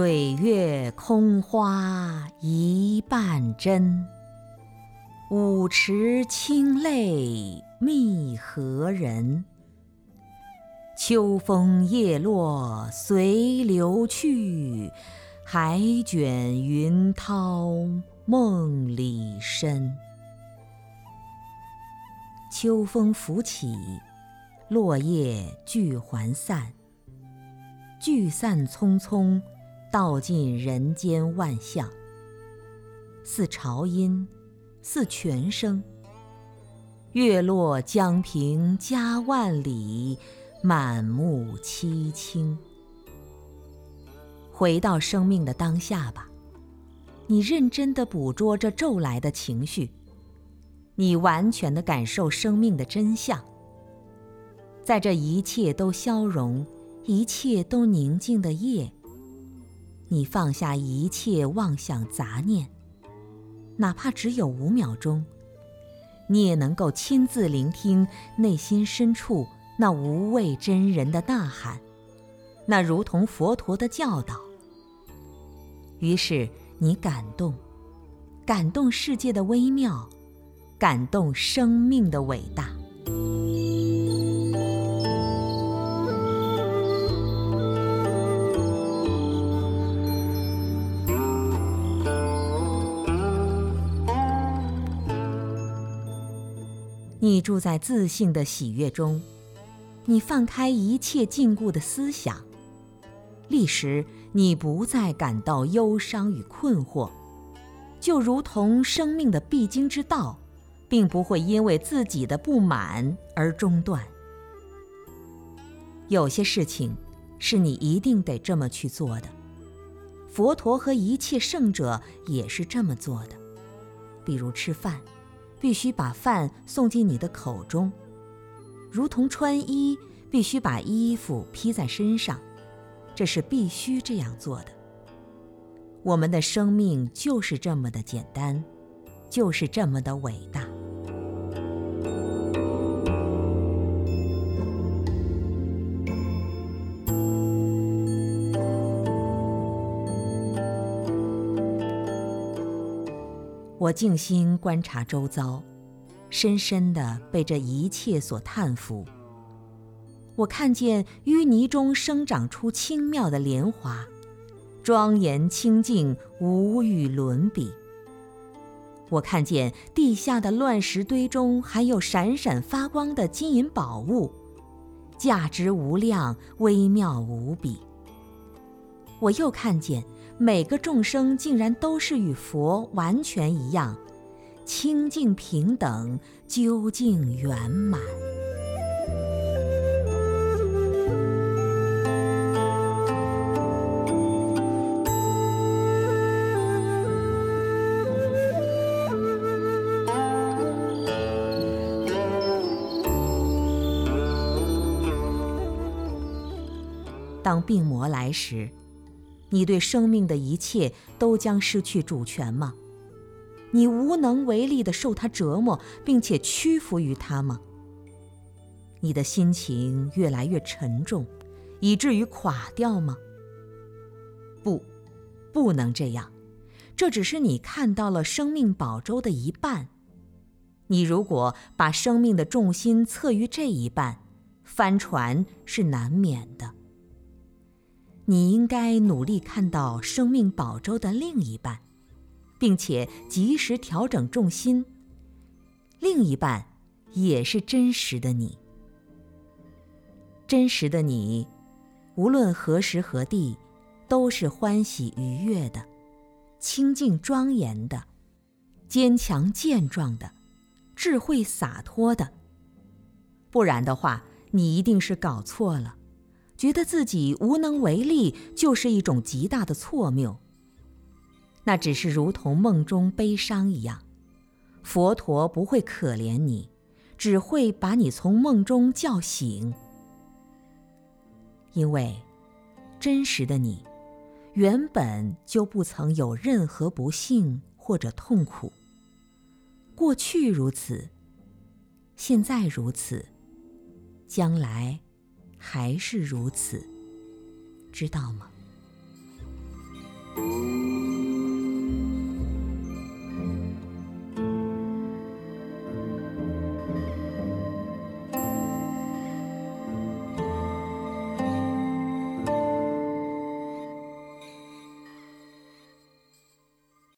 水月空花一半真，舞池清泪觅何人？秋风叶落随流去，海卷云涛梦里深。秋风拂起，落叶聚还散，聚散匆匆，道尽人间万象。似潮音，似泉声。月落江平家万里。满目凄清。回到生命的当下吧，你认真的捕捉这骤来的情绪，你完全的感受生命的真相。在这一切都消融、一切都宁静的夜，你放下一切妄想杂念，哪怕只有五秒钟，你也能够亲自聆听内心深处。那无畏真人的呐喊，那如同佛陀的教导。于是你感动，感动世界的微妙，感动生命的伟大。你住在自信的喜悦中。你放开一切禁锢的思想，立时你不再感到忧伤与困惑，就如同生命的必经之道，并不会因为自己的不满而中断。有些事情是你一定得这么去做的，佛陀和一切圣者也是这么做的。比如吃饭，必须把饭送进你的口中。如同穿衣，必须把衣服披在身上，这是必须这样做的。我们的生命就是这么的简单，就是这么的伟大。我静心观察周遭。深深地被这一切所叹服。我看见淤泥中生长出轻妙的莲花，庄严清净，无与伦比。我看见地下的乱石堆中含有闪闪发光的金银宝物，价值无量，微妙无比。我又看见每个众生竟然都是与佛完全一样。清净平等，究竟圆满。当病魔来时，你对生命的一切都将失去主权吗？你无能为力的受他折磨，并且屈服于他吗？你的心情越来越沉重，以至于垮掉吗？不，不能这样。这只是你看到了生命宝舟的一半。你如果把生命的重心侧于这一半，翻船是难免的。你应该努力看到生命宝舟的另一半。并且及时调整重心。另一半也是真实的你，真实的你，无论何时何地，都是欢喜愉悦的，清净庄严的，坚强健壮的，智慧洒脱的。不然的话，你一定是搞错了，觉得自己无能为力，就是一种极大的错谬。那只是如同梦中悲伤一样，佛陀不会可怜你，只会把你从梦中叫醒。因为真实的你，原本就不曾有任何不幸或者痛苦。过去如此，现在如此，将来还是如此，知道吗？